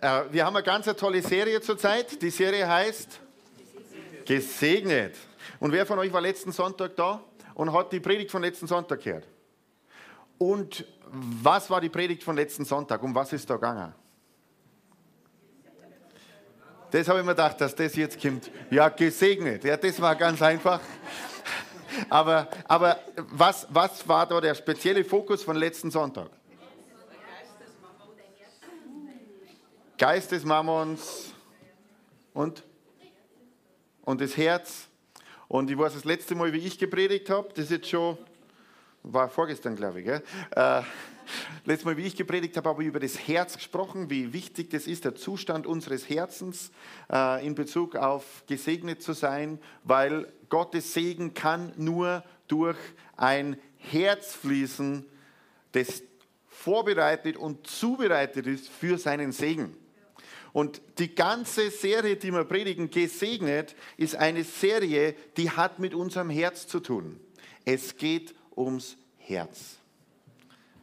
Äh, wir haben eine ganz tolle Serie zurzeit. Die Serie heißt Gesegnet. Und wer von euch war letzten Sonntag da und hat die Predigt von letzten Sonntag gehört? Und was war die Predigt von letzten Sonntag? Um was ist da gegangen? Das habe ich mir gedacht, dass das jetzt kommt. Ja, gesegnet. Ja, das war ganz einfach. Aber, aber was, was war da der spezielle Fokus von letzten Sonntag? Geist des Mammons und, und das Herz. Und ich weiß, das letzte Mal, wie ich gepredigt habe, das ist jetzt schon, war vorgestern, glaube ich, gell? Äh, letztes Mal, wie ich gepredigt habe, habe ich über das Herz gesprochen, wie wichtig das ist, der Zustand unseres Herzens äh, in Bezug auf gesegnet zu sein, weil Gottes Segen kann nur durch ein Herz fließen, das vorbereitet und zubereitet ist für seinen Segen. Und die ganze Serie, die wir predigen, gesegnet, ist eine Serie, die hat mit unserem Herz zu tun. Es geht ums Herz.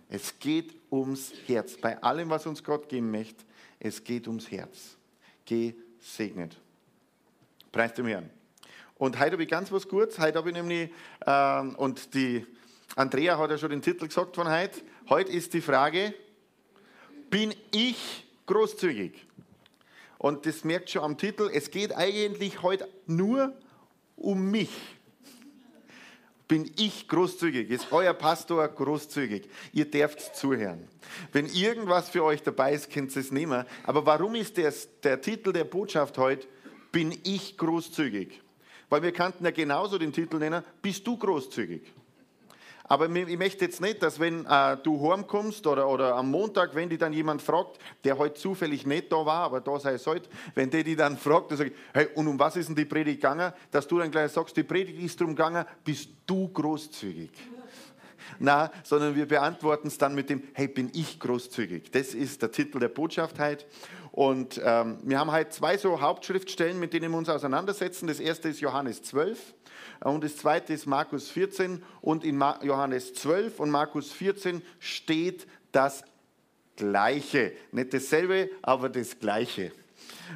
Es geht ums Herz. Bei allem, was uns Gott geben möchte, es geht ums Herz. Gesegnet. Preis dem Herrn. Und heute habe ich ganz was Gutes. Heute habe ich nämlich, äh, und die Andrea hat ja schon den Titel gesagt von heute. Heute ist die Frage, bin ich großzügig? Und das merkt schon am Titel, es geht eigentlich heute nur um mich. Bin ich großzügig? Ist euer Pastor großzügig? Ihr dürft zuhören. Wenn irgendwas für euch dabei ist, könnt ihr es nehmen. Aber warum ist das, der Titel der Botschaft heute, bin ich großzügig? Weil wir könnten ja genauso den Titel nennen, bist du großzügig? Aber ich möchte jetzt nicht, dass wenn äh, du heimkommst oder, oder am Montag, wenn die dann jemand fragt, der heute zufällig nicht da war, aber da sei es heute, wenn der die dann fragt, dann sage ich, hey, und um was ist denn die Predigt gegangen? Dass du dann gleich sagst, die Predigt ist darum gegangen, bist du großzügig? Na, sondern wir beantworten es dann mit dem, hey, bin ich großzügig? Das ist der Titel der Botschaft heute. Und ähm, wir haben heute zwei so Hauptschriftstellen, mit denen wir uns auseinandersetzen. Das erste ist Johannes 12 und das zweite ist Markus 14 und in Johannes 12 und Markus 14 steht das Gleiche. Nicht dasselbe, aber das Gleiche.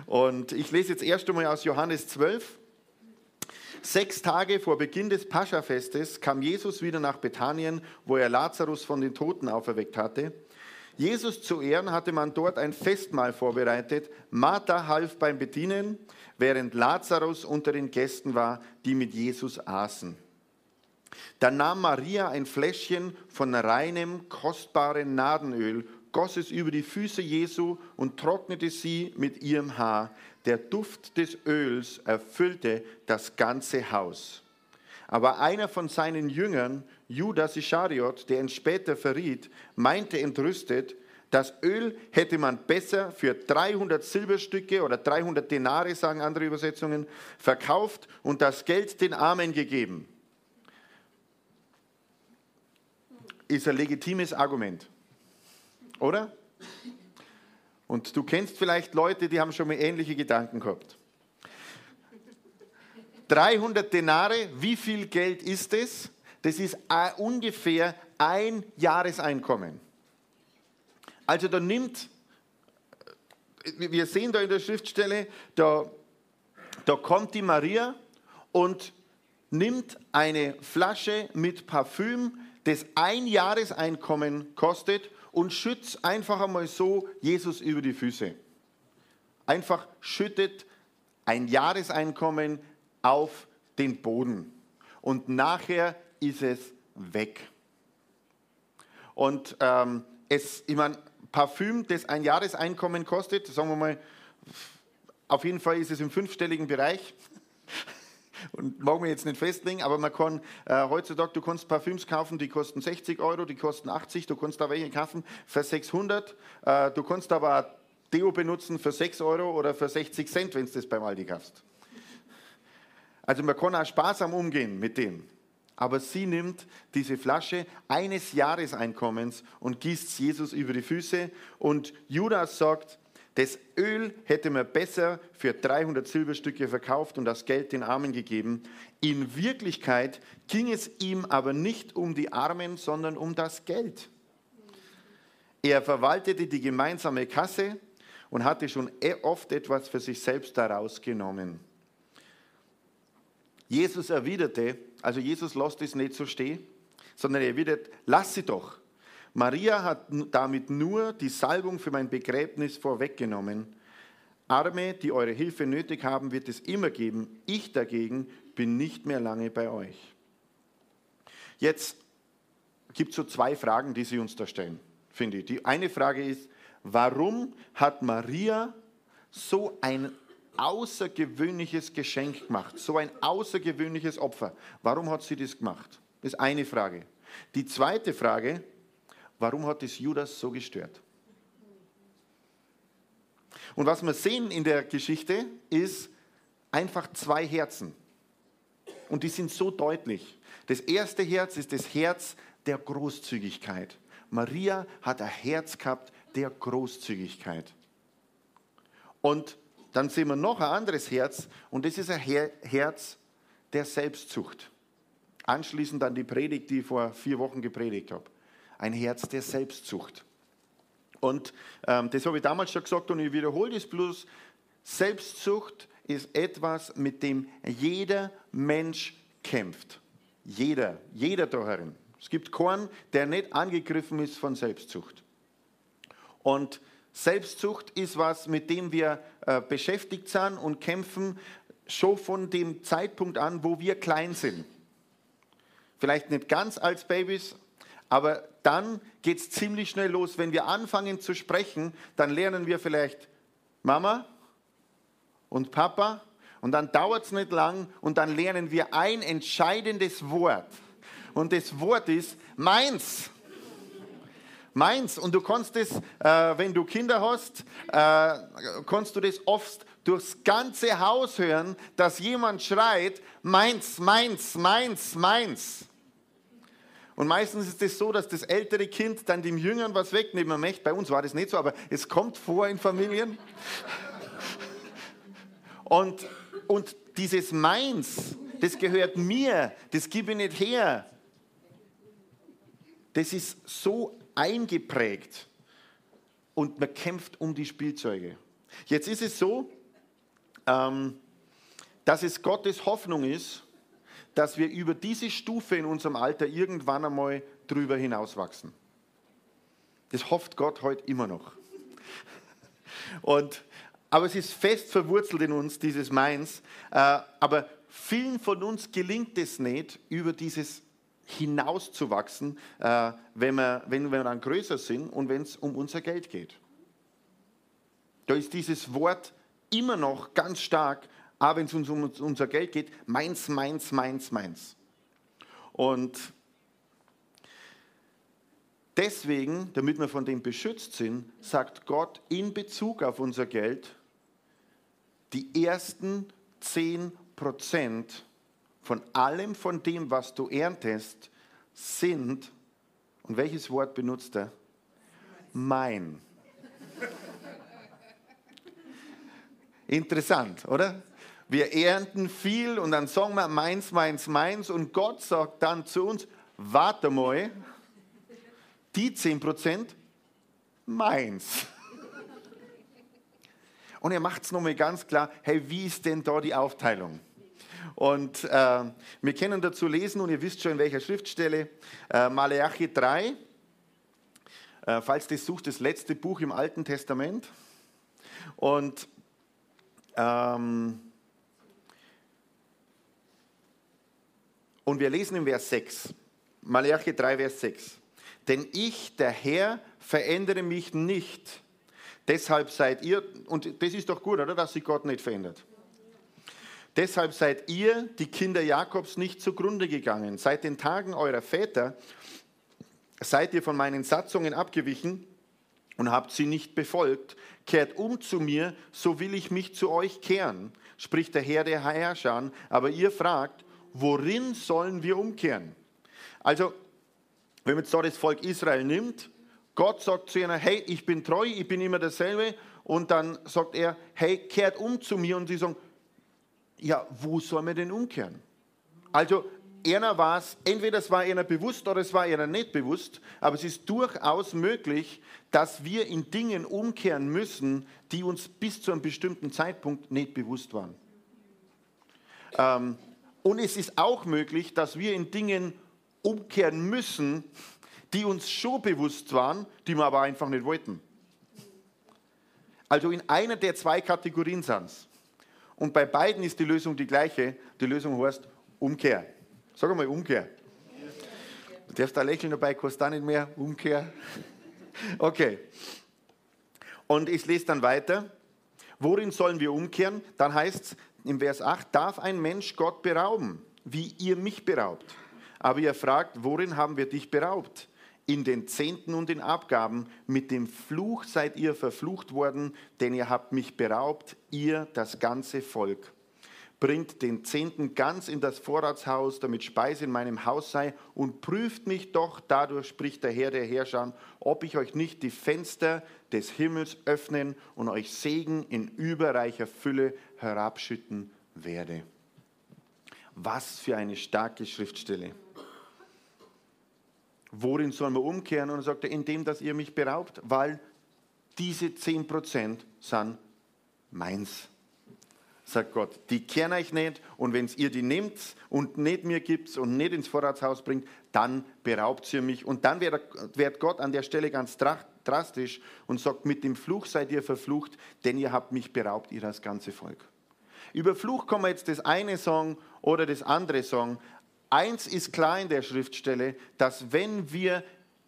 Und ich lese jetzt erst einmal aus Johannes 12. Sechs Tage vor Beginn des Paschafestes kam Jesus wieder nach Bethanien, wo er Lazarus von den Toten auferweckt hatte. Jesus zu Ehren hatte man dort ein Festmahl vorbereitet. Martha half beim Bedienen, während Lazarus unter den Gästen war, die mit Jesus aßen. Dann nahm Maria ein Fläschchen von reinem, kostbaren Nadenöl, goss es über die Füße Jesu und trocknete sie mit ihrem Haar. Der Duft des Öls erfüllte das ganze Haus. Aber einer von seinen Jüngern, Judas Ischariot, der ihn später verriet, meinte entrüstet, das Öl hätte man besser für 300 Silberstücke oder 300 Denare, sagen andere Übersetzungen, verkauft und das Geld den Armen gegeben. Ist ein legitimes Argument. Oder? Und du kennst vielleicht Leute, die haben schon mal ähnliche Gedanken gehabt. 300 Denare, wie viel Geld ist es? Das ist ungefähr ein Jahreseinkommen. Also da nimmt, wir sehen da in der Schriftstelle, da, da kommt die Maria und nimmt eine Flasche mit Parfüm, das ein Jahreseinkommen kostet und schützt einfach einmal so Jesus über die Füße. Einfach schüttet ein Jahreseinkommen auf den Boden. Und nachher ist es weg. Und ähm, es, ich meine, Parfüm, das ein Jahreseinkommen kostet, sagen wir mal, auf jeden Fall ist es im fünfstelligen Bereich. Und mag man jetzt nicht festlegen, aber man kann äh, heutzutage, du kannst Parfüms kaufen, die kosten 60 Euro, die kosten 80, du kannst da welche kaufen für 600, äh, du kannst aber Deo benutzen für 6 Euro oder für 60 Cent, wenn du das beim Aldi kaufst. Also man kann auch sparsam umgehen mit dem. Aber sie nimmt diese Flasche eines Jahreseinkommens und gießt Jesus über die Füße. Und Judas sagt, das Öl hätte man besser für 300 Silberstücke verkauft und das Geld den Armen gegeben. In Wirklichkeit ging es ihm aber nicht um die Armen, sondern um das Geld. Er verwaltete die gemeinsame Kasse und hatte schon e- oft etwas für sich selbst daraus genommen. Jesus erwiderte, also Jesus lässt es nicht so stehen, sondern er erwidert, lass sie doch. Maria hat damit nur die Salbung für mein Begräbnis vorweggenommen. Arme, die eure Hilfe nötig haben, wird es immer geben. Ich dagegen bin nicht mehr lange bei euch. Jetzt gibt es so zwei Fragen, die sie uns da stellen, finde ich. Die eine Frage ist, warum hat Maria so ein außergewöhnliches Geschenk gemacht, so ein außergewöhnliches Opfer. Warum hat sie das gemacht? Das ist eine Frage. Die zweite Frage, warum hat es Judas so gestört? Und was wir sehen in der Geschichte ist einfach zwei Herzen. Und die sind so deutlich. Das erste Herz ist das Herz der Großzügigkeit. Maria hat ein Herz gehabt der Großzügigkeit. Und dann sehen wir noch ein anderes Herz und das ist ein Herz der Selbstzucht. Anschließend an die Predigt, die ich vor vier Wochen gepredigt habe. Ein Herz der Selbstzucht. Und ähm, das habe ich damals schon gesagt und ich wiederhole das bloß. Selbstzucht ist etwas, mit dem jeder Mensch kämpft. Jeder, jeder da herin. Es gibt keinen, der nicht angegriffen ist von Selbstzucht. Und Selbstzucht ist was, mit dem wir äh, beschäftigt sind und kämpfen, schon von dem Zeitpunkt an, wo wir klein sind. Vielleicht nicht ganz als Babys, aber dann geht es ziemlich schnell los. Wenn wir anfangen zu sprechen, dann lernen wir vielleicht Mama und Papa und dann dauert es nicht lang und dann lernen wir ein entscheidendes Wort. Und das Wort ist meins meins. Und du kannst es, äh, wenn du Kinder hast, äh, kannst du das oft durchs ganze Haus hören, dass jemand schreit, meins, meins, meins, meins. Und meistens ist es so, dass das ältere Kind dann dem Jüngeren was wegnehmen möchte. Bei uns war das nicht so, aber es kommt vor in Familien. Und, und dieses Meins, das gehört mir, das gebe ich nicht her. Das ist so eingeprägt und man kämpft um die Spielzeuge. Jetzt ist es so, ähm, dass es Gottes Hoffnung ist, dass wir über diese Stufe in unserem Alter irgendwann einmal drüber hinauswachsen. Das hofft Gott heute immer noch. Und, aber es ist fest verwurzelt in uns, dieses Meins. Äh, aber vielen von uns gelingt es nicht, über dieses hinauszuwachsen, äh, wenn, wir, wenn wir dann größer sind und wenn es um unser Geld geht. Da ist dieses Wort immer noch ganz stark, auch wenn es uns um unser Geld geht, meins, meins, meins, meins. Und deswegen, damit wir von dem beschützt sind, sagt Gott in Bezug auf unser Geld, die ersten 10 Prozent von allem von dem, was du erntest, sind, und welches Wort benutzt er? Mein. Interessant, oder? Wir ernten viel und dann sagen wir meins, meins, meins und Gott sagt dann zu uns, warte mal, die 10% meins. Und er macht es nochmal ganz klar, hey, wie ist denn da die Aufteilung? Und äh, wir können dazu lesen, und ihr wisst schon in welcher Schriftstelle, äh, Maleachi 3, äh, falls das sucht, das letzte Buch im Alten Testament. Und ähm, Und wir lesen im Vers 6, Malachi 3, Vers 6. Denn ich, der Herr, verändere mich nicht. Deshalb seid ihr, und das ist doch gut, oder, dass sich Gott nicht verändert. Deshalb seid ihr, die Kinder Jakobs, nicht zugrunde gegangen. Seit den Tagen eurer Väter seid ihr von meinen Satzungen abgewichen und habt sie nicht befolgt. Kehrt um zu mir, so will ich mich zu euch kehren, spricht der Herr der Herrscher. Aber ihr fragt, worin sollen wir umkehren? Also, wenn man jetzt da das Volk Israel nimmt, Gott sagt zu ihnen, hey, ich bin treu, ich bin immer dasselbe. Und dann sagt er, hey, kehrt um zu mir. Und sie sagen, ja, wo sollen wir denn umkehren? Also, einer war es, entweder es war einer bewusst oder es war einer nicht bewusst, aber es ist durchaus möglich, dass wir in Dingen umkehren müssen, die uns bis zu einem bestimmten Zeitpunkt nicht bewusst waren. Ähm, und es ist auch möglich, dass wir in Dingen umkehren müssen, die uns schon bewusst waren, die wir aber einfach nicht wollten. Also in einer der zwei Kategorien sind es. Und bei beiden ist die Lösung die gleiche. Die Lösung heißt Umkehr. Sag einmal Umkehr. Du darfst da lächeln dabei, kostet auch nicht mehr. Umkehr. Okay. Und ich lese dann weiter. Worin sollen wir umkehren? Dann heißt es im Vers 8, darf ein Mensch Gott berauben, wie ihr mich beraubt? Aber ihr fragt, worin haben wir dich beraubt? In den Zehnten und den Abgaben. Mit dem Fluch seid ihr verflucht worden, denn ihr habt mich beraubt, ihr das ganze Volk bringt den Zehnten ganz in das Vorratshaus, damit Speise in meinem Haus sei, und prüft mich doch, dadurch spricht der Herr der Herrscher, ob ich euch nicht die Fenster des Himmels öffnen und euch Segen in überreicher Fülle herabschütten werde. Was für eine starke Schriftstelle. Worin soll man umkehren? Und er sagte, indem, dass ihr mich beraubt, weil diese 10% sind meins sagt Gott, die kehren euch nicht und wenn ihr die nehmt und nicht mir gibt und nicht ins Vorratshaus bringt, dann beraubt ihr mich. Und dann wird Gott an der Stelle ganz drastisch und sagt, mit dem Fluch seid ihr verflucht, denn ihr habt mich beraubt, ihr das ganze Volk. Über Fluch kann man jetzt das eine sagen oder das andere sagen. Eins ist klar in der Schriftstelle, dass wenn wir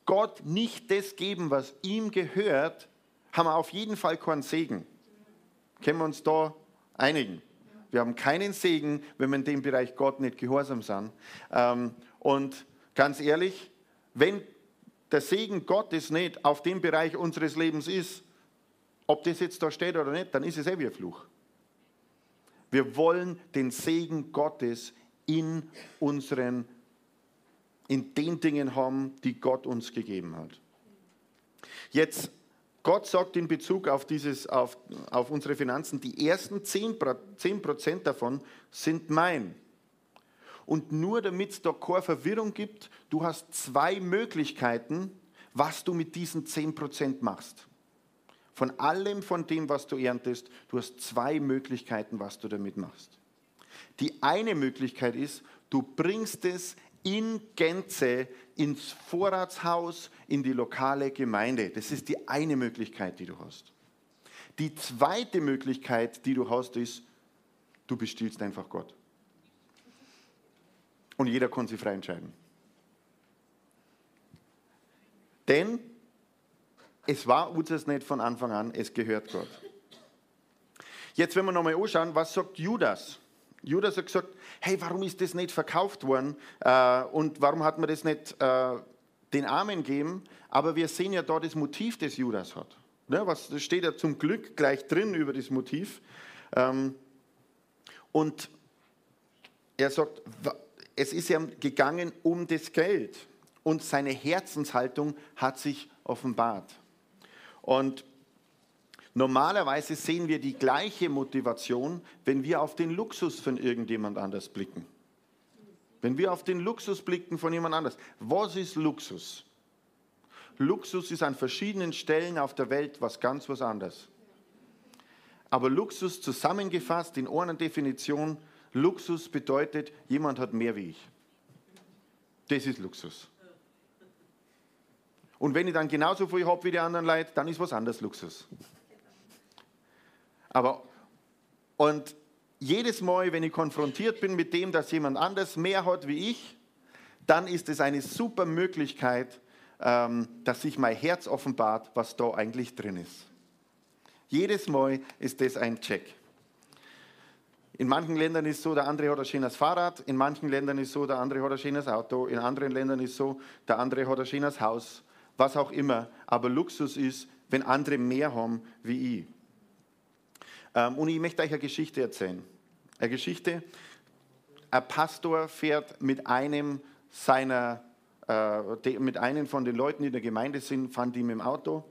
Gott nicht das geben, was ihm gehört, haben wir auf jeden Fall keinen Segen. Können wir uns da einigen. Wir haben keinen Segen, wenn wir in dem Bereich Gott nicht gehorsam sind. Ähm, und ganz ehrlich, wenn der Segen Gottes nicht auf dem Bereich unseres Lebens ist, ob das jetzt da steht oder nicht, dann ist es eh wie ein Fluch. Wir wollen den Segen Gottes in unseren, in den Dingen haben, die Gott uns gegeben hat. Jetzt Gott sagt in Bezug auf, dieses, auf, auf unsere Finanzen, die ersten 10 Prozent davon sind mein. Und nur damit es da keine Verwirrung gibt, du hast zwei Möglichkeiten, was du mit diesen 10 Prozent machst. Von allem von dem, was du erntest, du hast zwei Möglichkeiten, was du damit machst. Die eine Möglichkeit ist, du bringst es in Gänze ins Vorratshaus, in die lokale Gemeinde. Das ist die eine Möglichkeit, die du hast. Die zweite Möglichkeit, die du hast, ist, du bestiehlst einfach Gott. Und jeder kann sich frei entscheiden. Denn es war uns nicht von Anfang an, es gehört Gott. Jetzt, wenn wir nochmal anschauen, was sagt Judas? Judas hat gesagt, hey, warum ist das nicht verkauft worden äh, und warum hat man das nicht äh, den Armen gegeben? Aber wir sehen ja da das Motiv, das Judas hat. Ne, was, das steht ja zum Glück gleich drin über das Motiv. Ähm, und er sagt, es ist ja gegangen um das Geld und seine Herzenshaltung hat sich offenbart. Und Normalerweise sehen wir die gleiche Motivation, wenn wir auf den Luxus von irgendjemand anders blicken. Wenn wir auf den Luxus blicken von jemand anders. Was ist Luxus? Luxus ist an verschiedenen Stellen auf der Welt was ganz was anderes. Aber Luxus zusammengefasst in einer Definition, Luxus bedeutet, jemand hat mehr wie ich. Das ist Luxus. Und wenn ich dann genauso viel habe wie die anderen Leute, dann ist was anderes Luxus. Aber, und jedes Mal, wenn ich konfrontiert bin mit dem, dass jemand anders mehr hat wie ich, dann ist es eine super Möglichkeit, ähm, dass sich mein Herz offenbart, was da eigentlich drin ist. Jedes Mal ist das ein Check. In manchen Ländern ist so, der andere hat ein schönes Fahrrad, in manchen Ländern ist so, der andere hat ein schönes Auto, in anderen Ländern ist so, der andere hat ein schönes Haus, was auch immer. Aber Luxus ist, wenn andere mehr haben wie ich. Ähm, und ich möchte euch eine Geschichte erzählen. Eine Geschichte, ein Pastor fährt mit einem seiner, äh, mit einem von den Leuten, die in der Gemeinde sind, fahren die mit dem Auto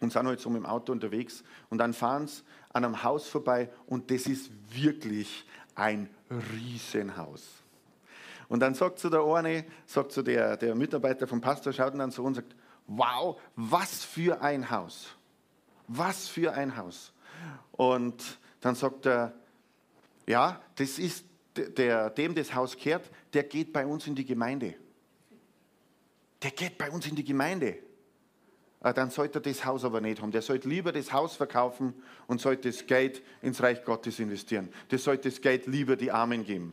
und sind halt so mit dem Auto unterwegs und dann fahren sie an einem Haus vorbei und das ist wirklich ein Riesenhaus. Und dann sagt zu der eine, sagt zu der, der Mitarbeiter vom Pastor, schaut ihn dann so und sagt, wow, was für ein Haus. Was für ein Haus. Und dann sagt er, ja, das ist der, dem das Haus kehrt, der geht bei uns in die Gemeinde. Der geht bei uns in die Gemeinde. Ah, dann sollte er das Haus aber nicht haben. Der sollte lieber das Haus verkaufen und sollte das Geld ins Reich Gottes investieren. Der sollte das Geld lieber die Armen geben.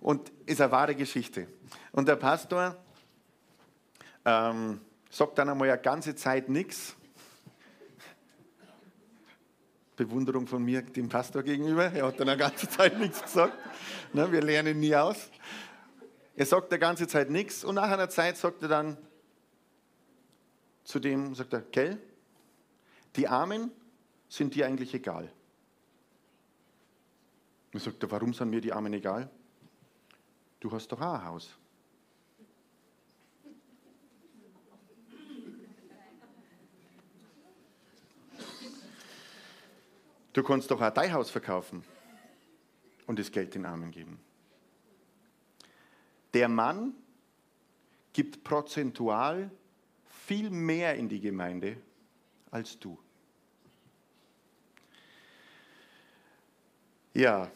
Und ist eine wahre Geschichte. Und der Pastor ähm, sagt dann einmal eine ganze Zeit nichts. Bewunderung von mir dem Pastor gegenüber. Er hat dann eine ganze Zeit nichts gesagt. Ne, wir lernen nie aus. Er sagt die ganze Zeit nichts und nach einer Zeit sagt er dann zu dem, sagt er, gell, die Armen sind dir eigentlich egal. Und sagt er, warum sind mir die Armen egal? Du hast doch auch ein Haus. Du kannst doch auch dein Haus verkaufen und das Geld den Armen geben. Der Mann gibt prozentual viel mehr in die Gemeinde als du. Ja,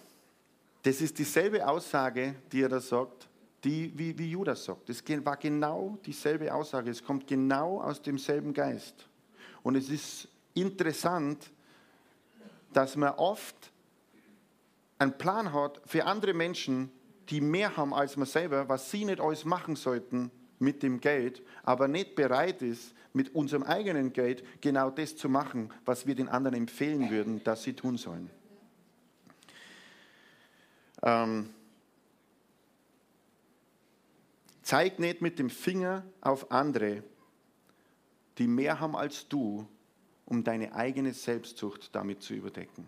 das ist dieselbe Aussage, die er da sagt, die, wie, wie Judas sagt. Es war genau dieselbe Aussage. Es kommt genau aus demselben Geist. Und es ist interessant, dass man oft einen Plan hat für andere Menschen, die mehr haben als man selber, was sie nicht alles machen sollten mit dem Geld, aber nicht bereit ist, mit unserem eigenen Geld genau das zu machen, was wir den anderen empfehlen würden, dass sie tun sollen. Ähm, zeig nicht mit dem Finger auf andere, die mehr haben als du, um deine eigene Selbstsucht damit zu überdecken.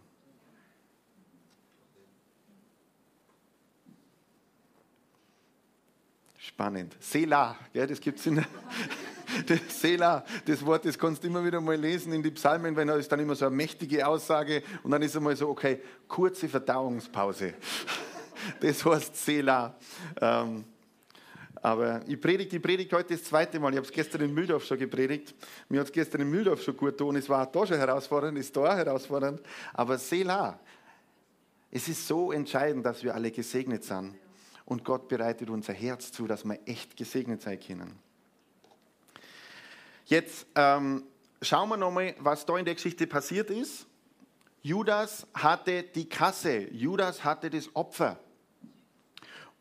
Spannend. Selah, gell, das gibt es in der Selah, das Wort, das kannst du immer wieder mal lesen in die Psalmen, wenn da ist dann immer so eine mächtige Aussage und dann ist einmal so, okay, kurze Verdauungspause. Das heißt Selah. Ähm, aber ich predige die Predigt heute das zweite Mal. Ich habe es gestern in Mühldorf schon gepredigt. Mir hat es gestern in Mühldorf schon gut getan. Es war da schon herausfordernd, ist da auch herausfordernd. Aber Selah, es ist so entscheidend, dass wir alle gesegnet sind. Und Gott bereitet unser Herz zu, dass wir echt gesegnet sein können. Jetzt ähm, schauen wir nochmal, was da in der Geschichte passiert ist. Judas hatte die Kasse, Judas hatte das Opfer.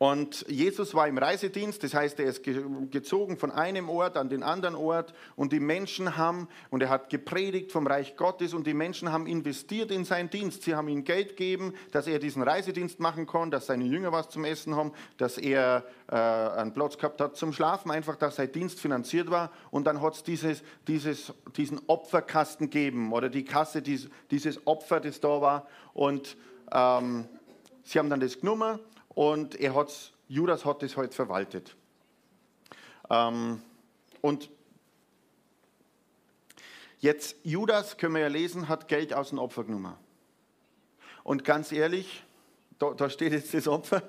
Und Jesus war im Reisedienst, das heißt, er ist gezogen von einem Ort an den anderen Ort und die Menschen haben, und er hat gepredigt vom Reich Gottes und die Menschen haben investiert in seinen Dienst. Sie haben ihm Geld gegeben, dass er diesen Reisedienst machen kann, dass seine Jünger was zum Essen haben, dass er äh, einen Platz gehabt hat zum Schlafen, einfach, dass sein Dienst finanziert war. Und dann hat es dieses, dieses, diesen Opferkasten gegeben oder die Kasse, dieses, dieses Opfer, das da war. Und ähm, sie haben dann das genommen und er hat's, Judas hat das halt verwaltet. Ähm, und jetzt, Judas, können wir ja lesen, hat Geld aus dem Opfer genommen. Und ganz ehrlich, da, da steht jetzt das Opfer.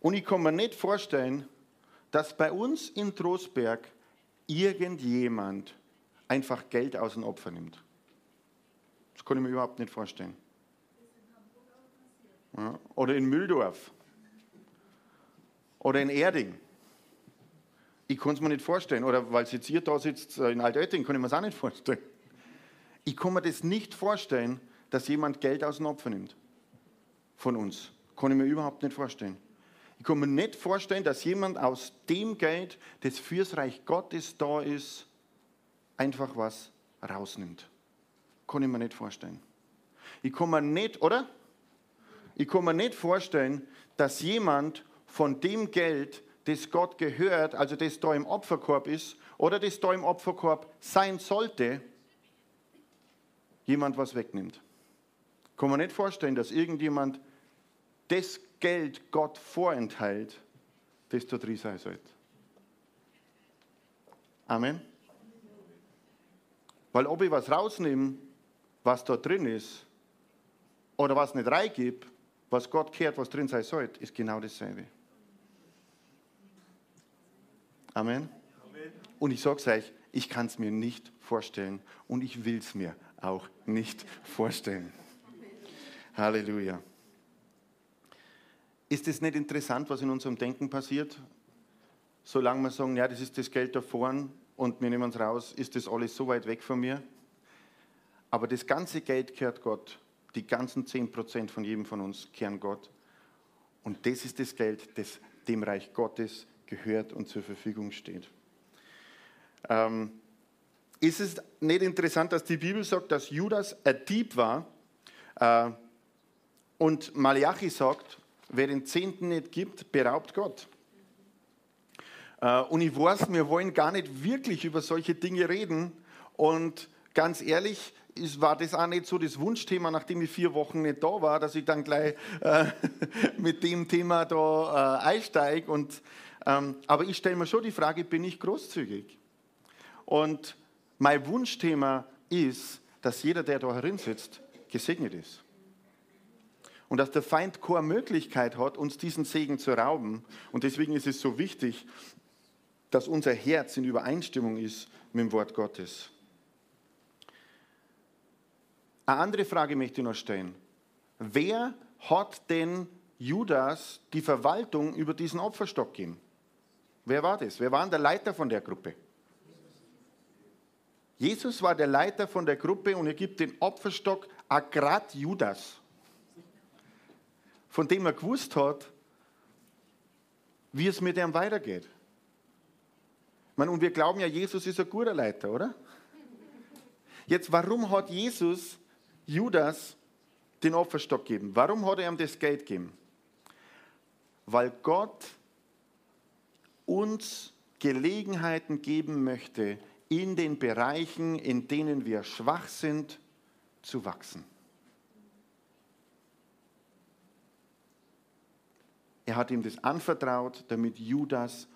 Und ich kann mir nicht vorstellen, dass bei uns in Trostberg irgendjemand einfach Geld aus dem Opfer nimmt. Das kann ich mir überhaupt nicht vorstellen. Ja, oder in Mühldorf. Oder in Erding. Ich kann es mir nicht vorstellen. Oder weil jetzt hier da sitzt äh, in Altötting, kann ich mir es auch nicht vorstellen. Ich kann mir das nicht vorstellen, dass jemand Geld aus dem Opfer nimmt. Von uns. Kann ich mir überhaupt nicht vorstellen. Ich kann mir nicht vorstellen, dass jemand aus dem Geld, das fürs Reich Gottes da ist, einfach was rausnimmt. Kann ich mir nicht vorstellen. Ich kann mir nicht, oder? Ich kann mir nicht vorstellen, dass jemand von dem Geld, das Gott gehört, also das da im Opferkorb ist, oder das da im Opferkorb sein sollte, jemand was wegnimmt. Kann man nicht vorstellen, dass irgendjemand das Geld Gott vorenthält, das da drin sein sollte. Amen. Weil ob ich was rausnehme, was da drin ist, oder was nicht reingebe, was Gott kehrt, was drin sein sollte, ist genau dasselbe. Amen. Amen. Und ich sage es euch, ich kann es mir nicht vorstellen und ich will es mir auch nicht vorstellen. Halleluja. Ist es nicht interessant, was in unserem Denken passiert? Solange wir sagen, ja, das ist das Geld da vorne und wir nehmen es raus, ist das alles so weit weg von mir. Aber das ganze Geld gehört Gott. Die ganzen 10% von jedem von uns kehren Gott. Und das ist das Geld, das dem Reich Gottes gehört und zur Verfügung steht. Ähm, ist es nicht interessant, dass die Bibel sagt, dass Judas ein Dieb war äh, und Malachi sagt, wer den Zehnten nicht gibt, beraubt Gott. Äh, und ich weiß, wir wollen gar nicht wirklich über solche Dinge reden. Und ganz ehrlich, ist, war das auch nicht so das Wunschthema, nachdem ich vier Wochen nicht da war, dass ich dann gleich äh, mit dem Thema da äh, einsteige. Und, aber ich stelle mir schon die Frage, bin ich großzügig? Und mein Wunschthema ist, dass jeder, der da herin sitzt, gesegnet ist. Und dass der Feind keine Möglichkeit hat, uns diesen Segen zu rauben. Und deswegen ist es so wichtig, dass unser Herz in Übereinstimmung ist mit dem Wort Gottes. Eine andere Frage möchte ich noch stellen. Wer hat denn Judas die Verwaltung über diesen Opferstock gegeben? Wer war das? Wer war der Leiter von der Gruppe? Jesus war der Leiter von der Gruppe und er gibt den Opferstock Agrat Judas, von dem er gewusst hat, wie es mit ihm weitergeht. Meine, und wir glauben ja, Jesus ist ein guter Leiter, oder? Jetzt, warum hat Jesus Judas den Opferstock geben. Warum hat er ihm das Geld gegeben? Weil Gott uns Gelegenheiten geben möchte, in den Bereichen, in denen wir schwach sind, zu wachsen. Er hat ihm das anvertraut, damit Judas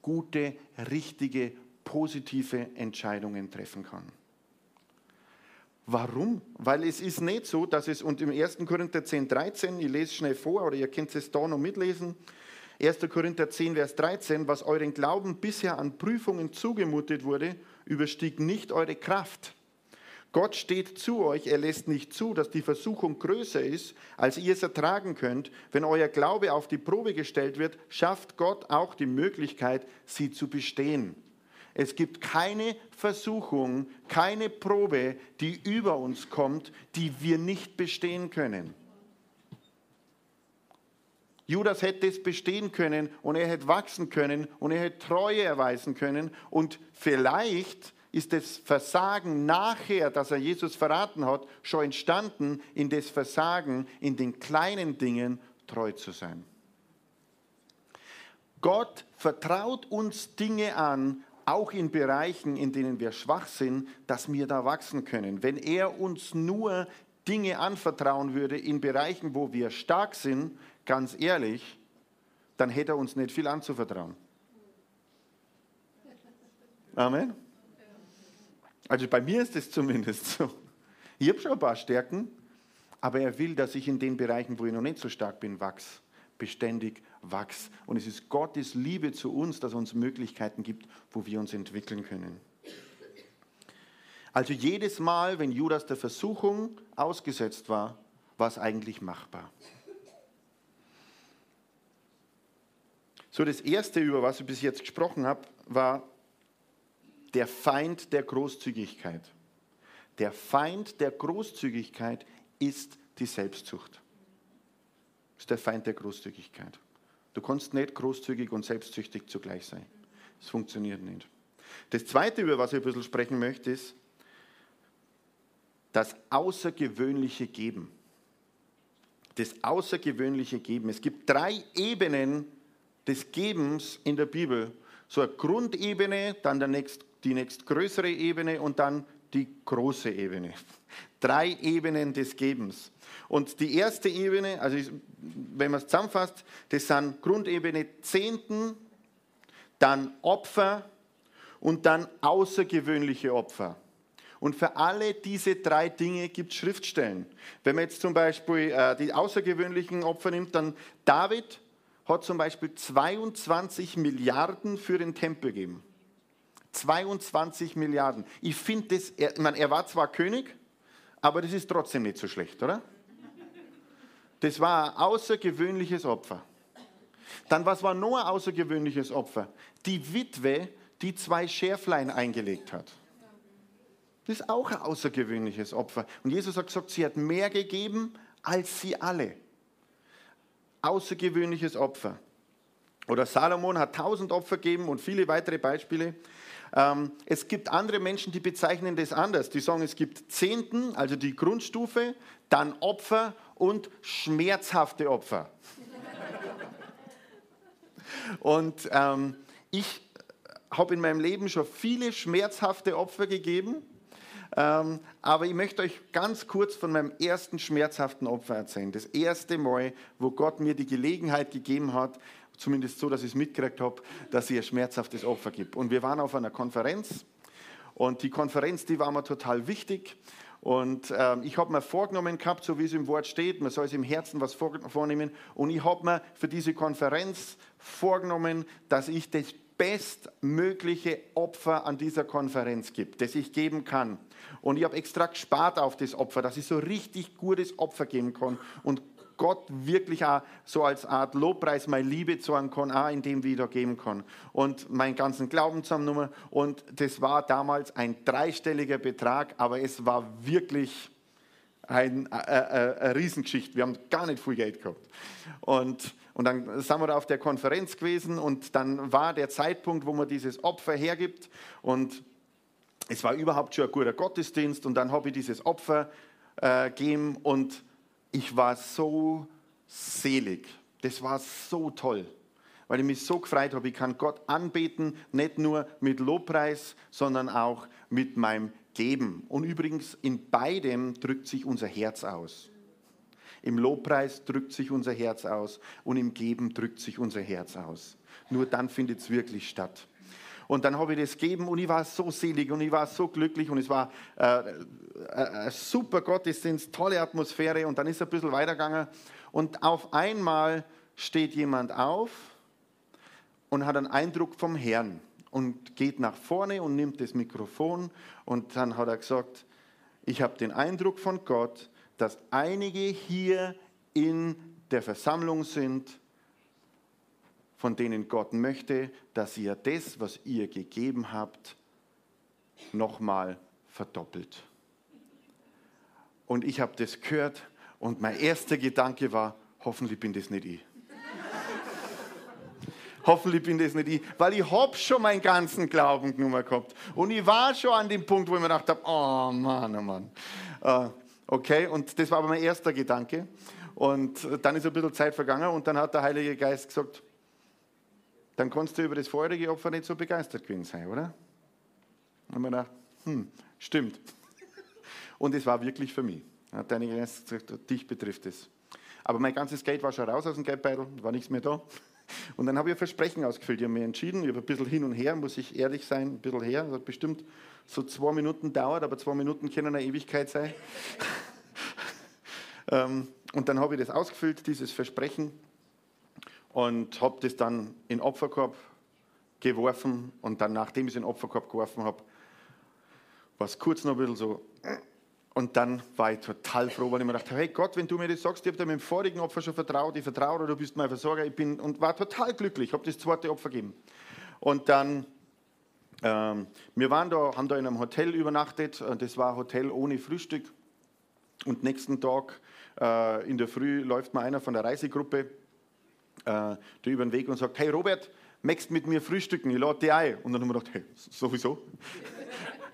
gute, richtige, positive Entscheidungen treffen kann. Warum? Weil es ist nicht so, dass es, und im 1. Korinther 10, 13, ich lese schnell vor, oder ihr könnt es da noch mitlesen, 1. Korinther 10, Vers 13, was euren Glauben bisher an Prüfungen zugemutet wurde, überstieg nicht eure Kraft. Gott steht zu euch, er lässt nicht zu, dass die Versuchung größer ist, als ihr es ertragen könnt. Wenn euer Glaube auf die Probe gestellt wird, schafft Gott auch die Möglichkeit, sie zu bestehen. Es gibt keine Versuchung, keine Probe, die über uns kommt, die wir nicht bestehen können. Judas hätte es bestehen können und er hätte wachsen können und er hätte Treue erweisen können und vielleicht ist das Versagen nachher, dass er Jesus verraten hat, schon entstanden in das Versagen in den kleinen Dingen treu zu sein. Gott vertraut uns Dinge an, auch in Bereichen, in denen wir schwach sind, dass wir da wachsen können. Wenn er uns nur Dinge anvertrauen würde in Bereichen, wo wir stark sind, ganz ehrlich, dann hätte er uns nicht viel anzuvertrauen. Amen. Also bei mir ist es zumindest so. Ich habe schon ein paar Stärken, aber er will, dass ich in den Bereichen, wo ich noch nicht so stark bin, wachse beständig wachs. Und es ist Gottes Liebe zu uns, dass er uns Möglichkeiten gibt, wo wir uns entwickeln können. Also jedes Mal, wenn Judas der Versuchung ausgesetzt war, war es eigentlich machbar. So, das erste, über was ich bis jetzt gesprochen habe, war der Feind der Großzügigkeit. Der Feind der Großzügigkeit ist die Selbstsucht ist der Feind der Großzügigkeit. Du kannst nicht großzügig und selbstsüchtig zugleich sein. Das funktioniert nicht. Das Zweite, über was ich ein bisschen sprechen möchte, ist das außergewöhnliche Geben. Das außergewöhnliche Geben. Es gibt drei Ebenen des Gebens in der Bibel so eine Grundebene, dann der nächst, die nächstgrößere Ebene und dann die große Ebene. Drei Ebenen des Gebens. Und die erste Ebene, also wenn man es zusammenfasst, das sind Grundebene Zehnten, dann Opfer und dann außergewöhnliche Opfer. Und für alle diese drei Dinge gibt es Schriftstellen. Wenn man jetzt zum Beispiel äh, die außergewöhnlichen Opfer nimmt, dann David hat zum Beispiel 22 Milliarden für den Tempel gegeben. 22 Milliarden. Ich finde das, er, ich meine, er war zwar König, aber das ist trotzdem nicht so schlecht, oder? Das war ein außergewöhnliches Opfer. Dann, was war noch ein außergewöhnliches Opfer? Die Witwe, die zwei Schärflein eingelegt hat. Das ist auch ein außergewöhnliches Opfer. Und Jesus hat gesagt, sie hat mehr gegeben als sie alle. Außergewöhnliches Opfer. Oder Salomon hat tausend Opfer gegeben und viele weitere Beispiele. Ähm, es gibt andere Menschen, die bezeichnen das anders. Die sagen, es gibt Zehnten, also die Grundstufe, dann Opfer und schmerzhafte Opfer. und ähm, ich habe in meinem Leben schon viele schmerzhafte Opfer gegeben. Ähm, aber ich möchte euch ganz kurz von meinem ersten schmerzhaften Opfer erzählen. Das erste Mal, wo Gott mir die Gelegenheit gegeben hat, zumindest so, dass ich es mitgekriegt habe, dass ich ein schmerzhaftes Opfer gibt. Und wir waren auf einer Konferenz und die Konferenz, die war mir total wichtig. Und ähm, ich habe mir vorgenommen gehabt, so wie es im Wort steht, man soll sich im Herzen was vornehmen. Und ich habe mir für diese Konferenz vorgenommen, dass ich das bestmögliche Opfer an dieser Konferenz gebe, das ich geben kann. Und ich habe extra gespart auf das Opfer, dass ich so richtig gutes Opfer geben kann und Gott wirklich auch so als Art Lobpreis meine Liebe zeigen kann, auch in dem, wie ich da geben kann. Und meinen ganzen Glauben zusammengenommen. Und das war damals ein dreistelliger Betrag, aber es war wirklich ein, äh, äh, eine Riesengeschichte. Wir haben gar nicht viel Geld gehabt. Und, und dann sind wir da auf der Konferenz gewesen und dann war der Zeitpunkt, wo man dieses Opfer hergibt. Und es war überhaupt schon ein guter Gottesdienst. Und dann habe ich dieses Opfer äh, gegeben und ich war so selig. Das war so toll, weil ich mich so gefreut habe. Ich kann Gott anbeten, nicht nur mit Lobpreis, sondern auch mit meinem Geben. Und übrigens, in beidem drückt sich unser Herz aus. Im Lobpreis drückt sich unser Herz aus und im Geben drückt sich unser Herz aus. Nur dann findet es wirklich statt. Und dann habe ich das gegeben und ich war so selig und ich war so glücklich und es war äh, äh, super Gottesdienst, tolle Atmosphäre und dann ist es ein bisschen weitergegangen und auf einmal steht jemand auf und hat einen Eindruck vom Herrn und geht nach vorne und nimmt das Mikrofon und dann hat er gesagt, ich habe den Eindruck von Gott, dass einige hier in der Versammlung sind, von denen Gott möchte, dass ihr das, was ihr gegeben habt, nochmal verdoppelt. Und ich habe das gehört und mein erster Gedanke war, hoffentlich bin das nicht ich. Hoffentlich bin das nicht ich, weil ich habe schon meinen ganzen Glauben genommen gehabt. Und ich war schon an dem Punkt, wo ich mir gedacht habe, oh Mann, oh Mann. Uh, okay, und das war aber mein erster Gedanke. Und dann ist ein bisschen Zeit vergangen und dann hat der Heilige Geist gesagt, dann kannst du über das vorherige Opfer nicht so begeistert gewesen sein, oder? Und man dachte, hm, stimmt. Und es war wirklich für mich. Hat der Geist gesagt, dich betrifft es. Aber mein ganzes Geld war schon raus aus dem Geldbeutel, war nichts mehr da. Und dann habe ich ein Versprechen ausgefüllt. Ich habe mich entschieden, ich habe ein bisschen hin und her, muss ich ehrlich sein, ein bisschen her. Das hat bestimmt so zwei Minuten dauert, aber zwei Minuten können eine Ewigkeit sein. Ähm, und dann habe ich das ausgefüllt, dieses Versprechen und habe das dann in den Opferkorb geworfen und dann, nachdem ich es in den Opferkorb geworfen habe, war es kurz noch ein bisschen so. Und dann war ich total froh, weil ich mir dachte, hey Gott, wenn du mir das sagst, ich habe dir mit dem vorigen Opfer schon vertraut, ich vertraue dir, du bist mein Versorger, ich bin, und war total glücklich, habe das zweite Opfer gegeben. Und dann, ähm, wir waren da, haben da in einem Hotel übernachtet, das war ein Hotel ohne Frühstück. Und nächsten Tag äh, in der Früh läuft mal einer von der Reisegruppe äh, über den Weg und sagt, hey Robert, möchtest mit mir frühstücken? Ich lade dich ein. Und dann haben wir gedacht, hey, sowieso.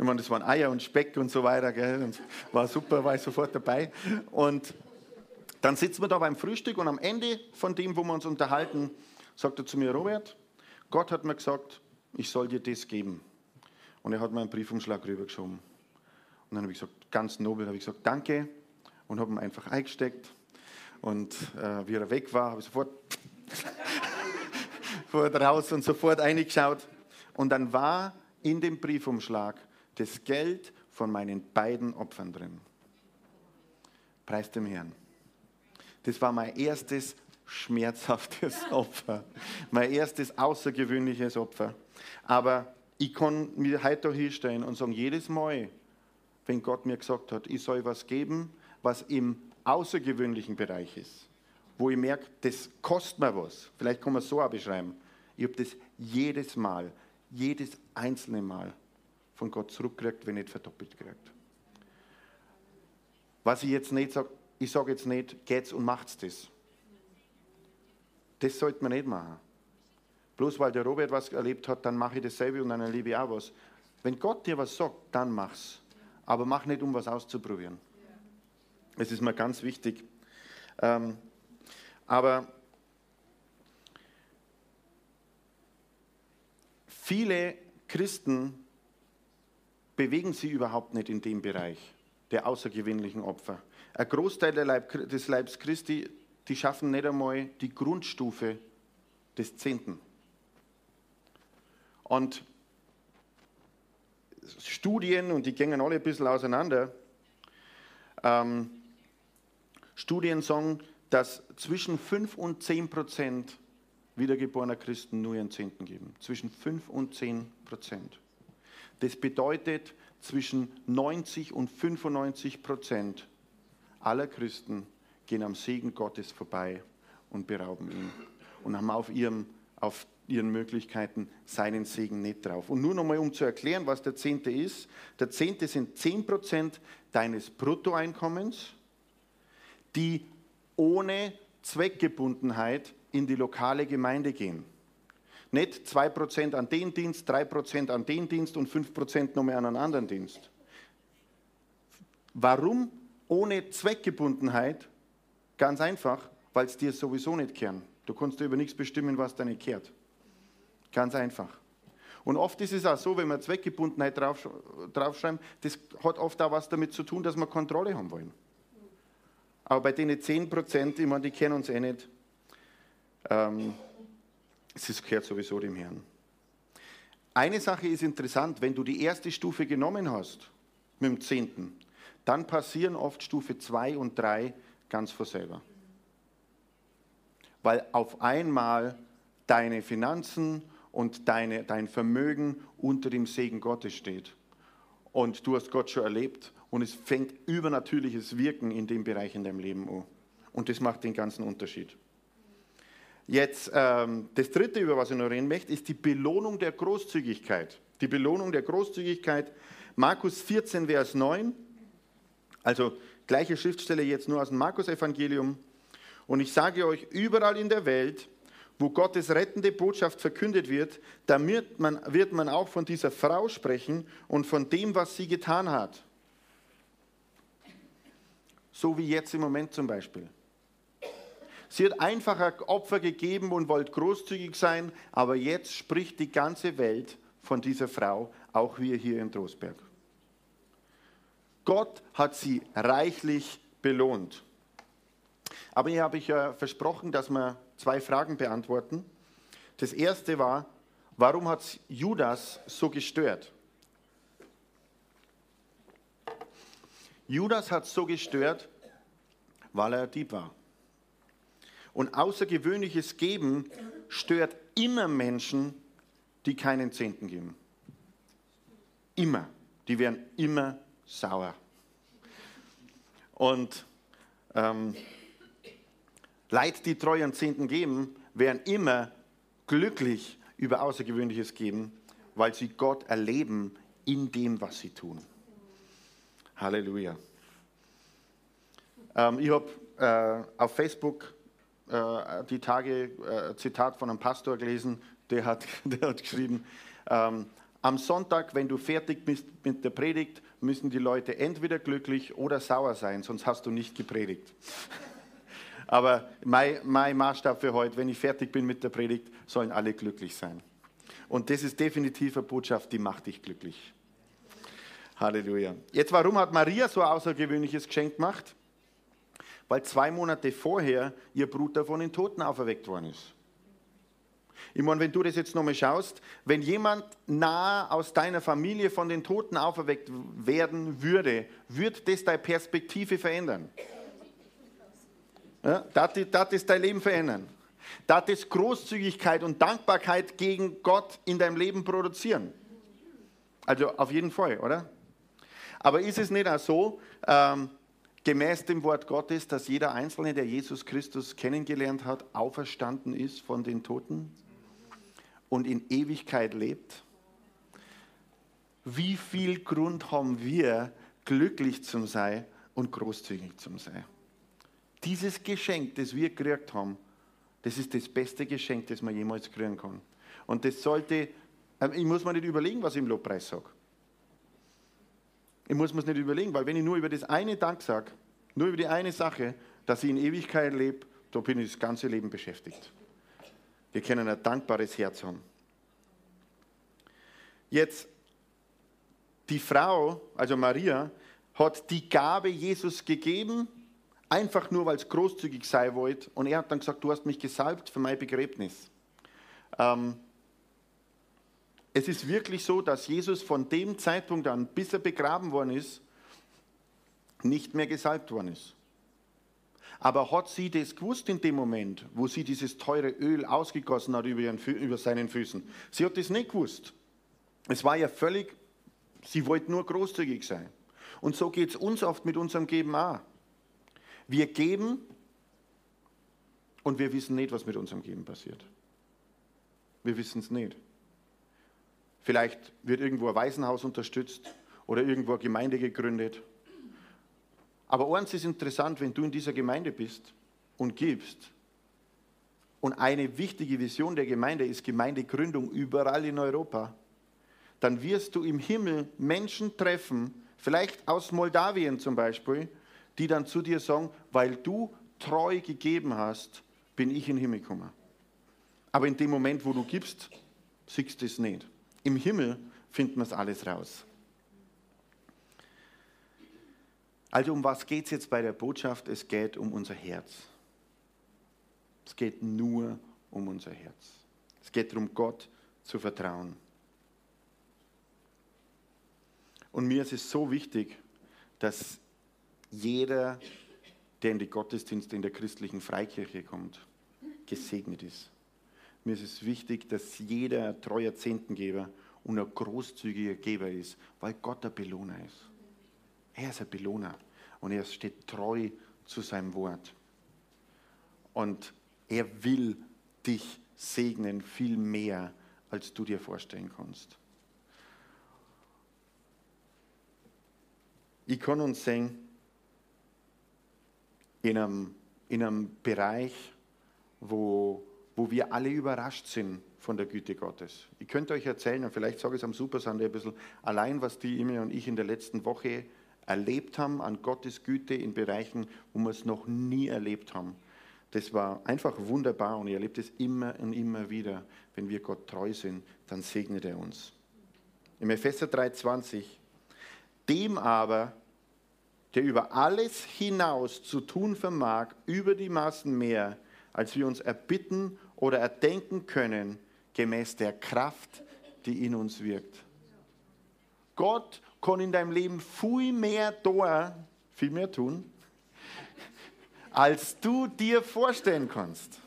Ich meine, das waren Eier und Speck und so weiter. Gell? Und war super, war ich sofort dabei. Und dann sitzen wir da beim Frühstück und am Ende von dem, wo wir uns unterhalten, sagt er zu mir, Robert, Gott hat mir gesagt, ich soll dir das geben. Und er hat mir einen Briefumschlag rübergeschoben. Und dann habe ich gesagt, ganz nobel, habe ich gesagt, danke und habe ihn einfach eingesteckt. Und äh, wie er weg war, habe ich sofort raus und sofort eingeschaut. Und dann war in dem Briefumschlag das Geld von meinen beiden Opfern drin. Preis dem Herrn. Das war mein erstes schmerzhaftes Opfer. Mein erstes außergewöhnliches Opfer. Aber ich kann mir heute hier stehen und sagen, jedes Mal, wenn Gott mir gesagt hat, ich soll was geben, was im außergewöhnlichen Bereich ist, wo ich merke, das kostet mir was. Vielleicht kann man es so auch beschreiben. Ich habe das jedes Mal, jedes einzelne Mal von Gott zurückgekriegt, wenn nicht verdoppelt gekriegt. Was ich jetzt nicht sage, ich sage jetzt nicht, geht's und macht's das. Das sollte man nicht machen. Bloß weil der Robert was erlebt hat, dann mache ich dasselbe und dann erlebe ich auch was. Wenn Gott dir was sagt, dann mach's. Aber mach nicht, um was auszuprobieren. Es ist mir ganz wichtig. Ähm, aber viele Christen bewegen sich überhaupt nicht in dem Bereich der außergewöhnlichen Opfer. Ein Großteil Leib, des Leibs Christi, die schaffen nicht einmal die Grundstufe des Zehnten. Und Studien, und die gehen alle ein bisschen auseinander, ähm, Studien sagen, dass zwischen 5 und 10 Prozent wiedergeborener Christen nur ihren Zehnten geben. Zwischen 5 und 10 Prozent. Das bedeutet, zwischen 90 und 95 Prozent aller Christen gehen am Segen Gottes vorbei und berauben ihn und haben auf, ihrem, auf ihren Möglichkeiten seinen Segen nicht drauf. Und nur nochmal, um zu erklären, was der Zehnte ist. Der Zehnte sind 10 Prozent deines Bruttoeinkommens, die ohne Zweckgebundenheit in die lokale Gemeinde gehen. Nicht 2% an den Dienst, 3% an den Dienst und 5% noch mehr an einen anderen Dienst. Warum ohne Zweckgebundenheit? Ganz einfach, weil es dir sowieso nicht kehren. Du kannst dir über nichts bestimmen, was da nicht kehrt. Ganz einfach. Und oft ist es auch so, wenn wir Zweckgebundenheit drauf, draufschreiben, das hat oft auch was damit zu tun, dass wir Kontrolle haben wollen. Aber bei denen 10 Prozent, ich meine, die kennen uns eh nicht, ähm, es gehört sowieso dem Herrn. Eine Sache ist interessant, wenn du die erste Stufe genommen hast, mit dem Zehnten, dann passieren oft Stufe 2 und 3 ganz von selber. Weil auf einmal deine Finanzen und deine, dein Vermögen unter dem Segen Gottes steht. Und du hast Gott schon erlebt und es fängt übernatürliches Wirken in dem Bereich in deinem Leben an. Und das macht den ganzen Unterschied. Jetzt ähm, das dritte, über was ich noch reden möchte, ist die Belohnung der Großzügigkeit. Die Belohnung der Großzügigkeit. Markus 14, Vers 9. Also gleiche Schriftstelle jetzt nur aus dem Markus-Evangelium. Und ich sage euch, überall in der Welt, wo Gottes rettende Botschaft verkündet wird, da wird man, wird man auch von dieser Frau sprechen und von dem, was sie getan hat. So wie jetzt im Moment zum Beispiel. Sie hat einfach ein Opfer gegeben und wollte großzügig sein, aber jetzt spricht die ganze Welt von dieser Frau, auch wir hier in Trostberg. Gott hat sie reichlich belohnt. Aber hier habe ich ja versprochen, dass wir zwei Fragen beantworten. Das erste war, warum hat Judas so gestört? Judas hat so gestört, weil er Dieb war. Und außergewöhnliches Geben stört immer Menschen, die keinen Zehnten geben. Immer. Die werden immer sauer. Und ähm, Leid, die treuen Zehnten geben, werden immer glücklich über außergewöhnliches Geben, weil sie Gott erleben in dem, was sie tun. Halleluja. Ähm, ich habe äh, auf Facebook äh, die Tage äh, Zitat von einem Pastor gelesen, der hat, der hat geschrieben, ähm, am Sonntag, wenn du fertig bist mit der Predigt, müssen die Leute entweder glücklich oder sauer sein, sonst hast du nicht gepredigt. Aber mein, mein Maßstab für heute, wenn ich fertig bin mit der Predigt, sollen alle glücklich sein. Und das ist definitiv eine Botschaft, die macht dich glücklich. Halleluja. Jetzt, warum hat Maria so ein außergewöhnliches Geschenk gemacht? Weil zwei Monate vorher ihr Bruder von den Toten auferweckt worden ist. Ich meine, wenn du das jetzt nochmal schaust, wenn jemand nah aus deiner Familie von den Toten auferweckt werden würde, würde das deine Perspektive verändern. Ja, das, das dein Leben verändern. Das ist Großzügigkeit und Dankbarkeit gegen Gott in deinem Leben produzieren. Also auf jeden Fall, oder? Aber ist es nicht auch so, ähm, gemäß dem Wort Gottes, dass jeder Einzelne, der Jesus Christus kennengelernt hat, auferstanden ist von den Toten? und in Ewigkeit lebt? Wie viel Grund haben wir, glücklich zu sein und großzügig zu sein? Dieses Geschenk, das wir gekriegt haben, das ist das beste Geschenk, das man jemals kriegen kann. Und das sollte, äh, ich muss mir nicht überlegen, was ich im Lobpreis sage. Ich muss mir es nicht überlegen, weil wenn ich nur über das eine Dank sage, nur über die eine Sache, dass ich in Ewigkeit lebe, da bin ich das ganze Leben beschäftigt. Wir können ein dankbares Herz haben. Jetzt, die Frau, also Maria, hat die Gabe Jesus gegeben, einfach nur, weil es großzügig sein wollte. Und er hat dann gesagt, du hast mich gesalbt für mein Begräbnis. Ähm, es ist wirklich so, dass Jesus von dem Zeitpunkt an, bis er begraben worden ist, nicht mehr gesalbt worden ist. Aber hat sie das gewusst in dem Moment, wo sie dieses teure Öl ausgegossen hat über, ihren, über seinen Füßen? Sie hat das nicht gewusst. Es war ja völlig, sie wollte nur großzügig sein. Und so geht es uns oft mit unserem Geben auch. Wir geben und wir wissen nicht, was mit unserem Geben passiert. Wir wissen es nicht. Vielleicht wird irgendwo ein Waisenhaus unterstützt oder irgendwo eine Gemeinde gegründet aber eins ist interessant, wenn du in dieser Gemeinde bist und gibst, und eine wichtige Vision der Gemeinde ist Gemeindegründung überall in Europa, dann wirst du im Himmel Menschen treffen, vielleicht aus Moldawien zum Beispiel, die dann zu dir sagen, weil du treu gegeben hast, bin ich in den Himmel gekommen. Aber in dem Moment, wo du gibst, siehst du es nicht. Im Himmel finden wir es alles raus. Also um was geht es jetzt bei der Botschaft? Es geht um unser Herz. Es geht nur um unser Herz. Es geht darum, Gott zu vertrauen. Und mir ist es so wichtig, dass jeder, der in die Gottesdienste in der christlichen Freikirche kommt, gesegnet ist. Mir ist es wichtig, dass jeder treuer Zehntengeber und ein großzügiger Geber ist, weil Gott der Belohner ist. Er ist ein Belohner und er steht treu zu seinem Wort. Und er will dich segnen viel mehr, als du dir vorstellen kannst. Ich kann uns sehen, in einem, in einem Bereich, wo, wo wir alle überrascht sind von der Güte Gottes. Ich könnte euch erzählen, und vielleicht sage ich es am Supersande ein bisschen, allein was die Ime und ich in der letzten Woche erlebt haben an Gottes Güte in Bereichen, wo wir es noch nie erlebt haben. Das war einfach wunderbar und ich erlebe es immer und immer wieder. Wenn wir Gott treu sind, dann segnet er uns. Im Epheser 3,20, dem aber, der über alles hinaus zu tun vermag, über die Maßen mehr, als wir uns erbitten oder erdenken können, gemäß der Kraft, die in uns wirkt. Gott kann in deinem Leben viel mehr tun, viel mehr tun, als du dir vorstellen kannst.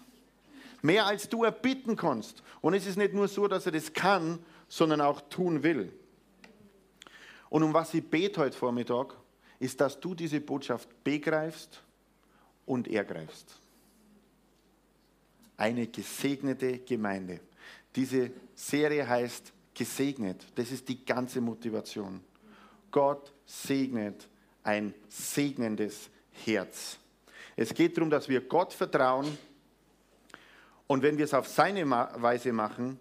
Mehr als du erbitten kannst. Und es ist nicht nur so, dass er das kann, sondern auch tun will. Und um was ich bete heute Vormittag, ist, dass du diese Botschaft begreifst und ergreifst. Eine gesegnete Gemeinde. Diese Serie heißt gesegnet. Das ist die ganze Motivation. Gott segnet ein segnendes Herz. Es geht darum, dass wir Gott vertrauen und wenn wir es auf seine Weise machen,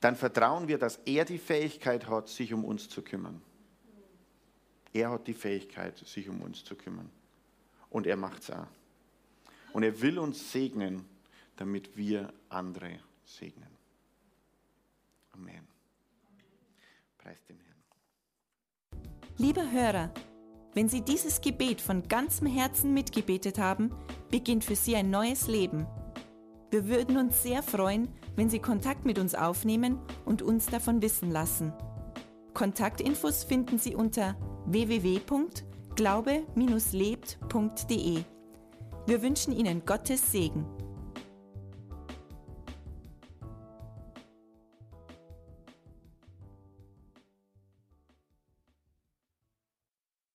dann vertrauen wir, dass er die Fähigkeit hat, sich um uns zu kümmern. Er hat die Fähigkeit, sich um uns zu kümmern. Und er macht es auch. Und er will uns segnen, damit wir andere segnen. Amen. Preis dem Herrn. Lieber Hörer, wenn Sie dieses Gebet von ganzem Herzen mitgebetet haben, beginnt für Sie ein neues Leben. Wir würden uns sehr freuen, wenn Sie Kontakt mit uns aufnehmen und uns davon wissen lassen. Kontaktinfos finden Sie unter www.glaube-lebt.de. Wir wünschen Ihnen Gottes Segen.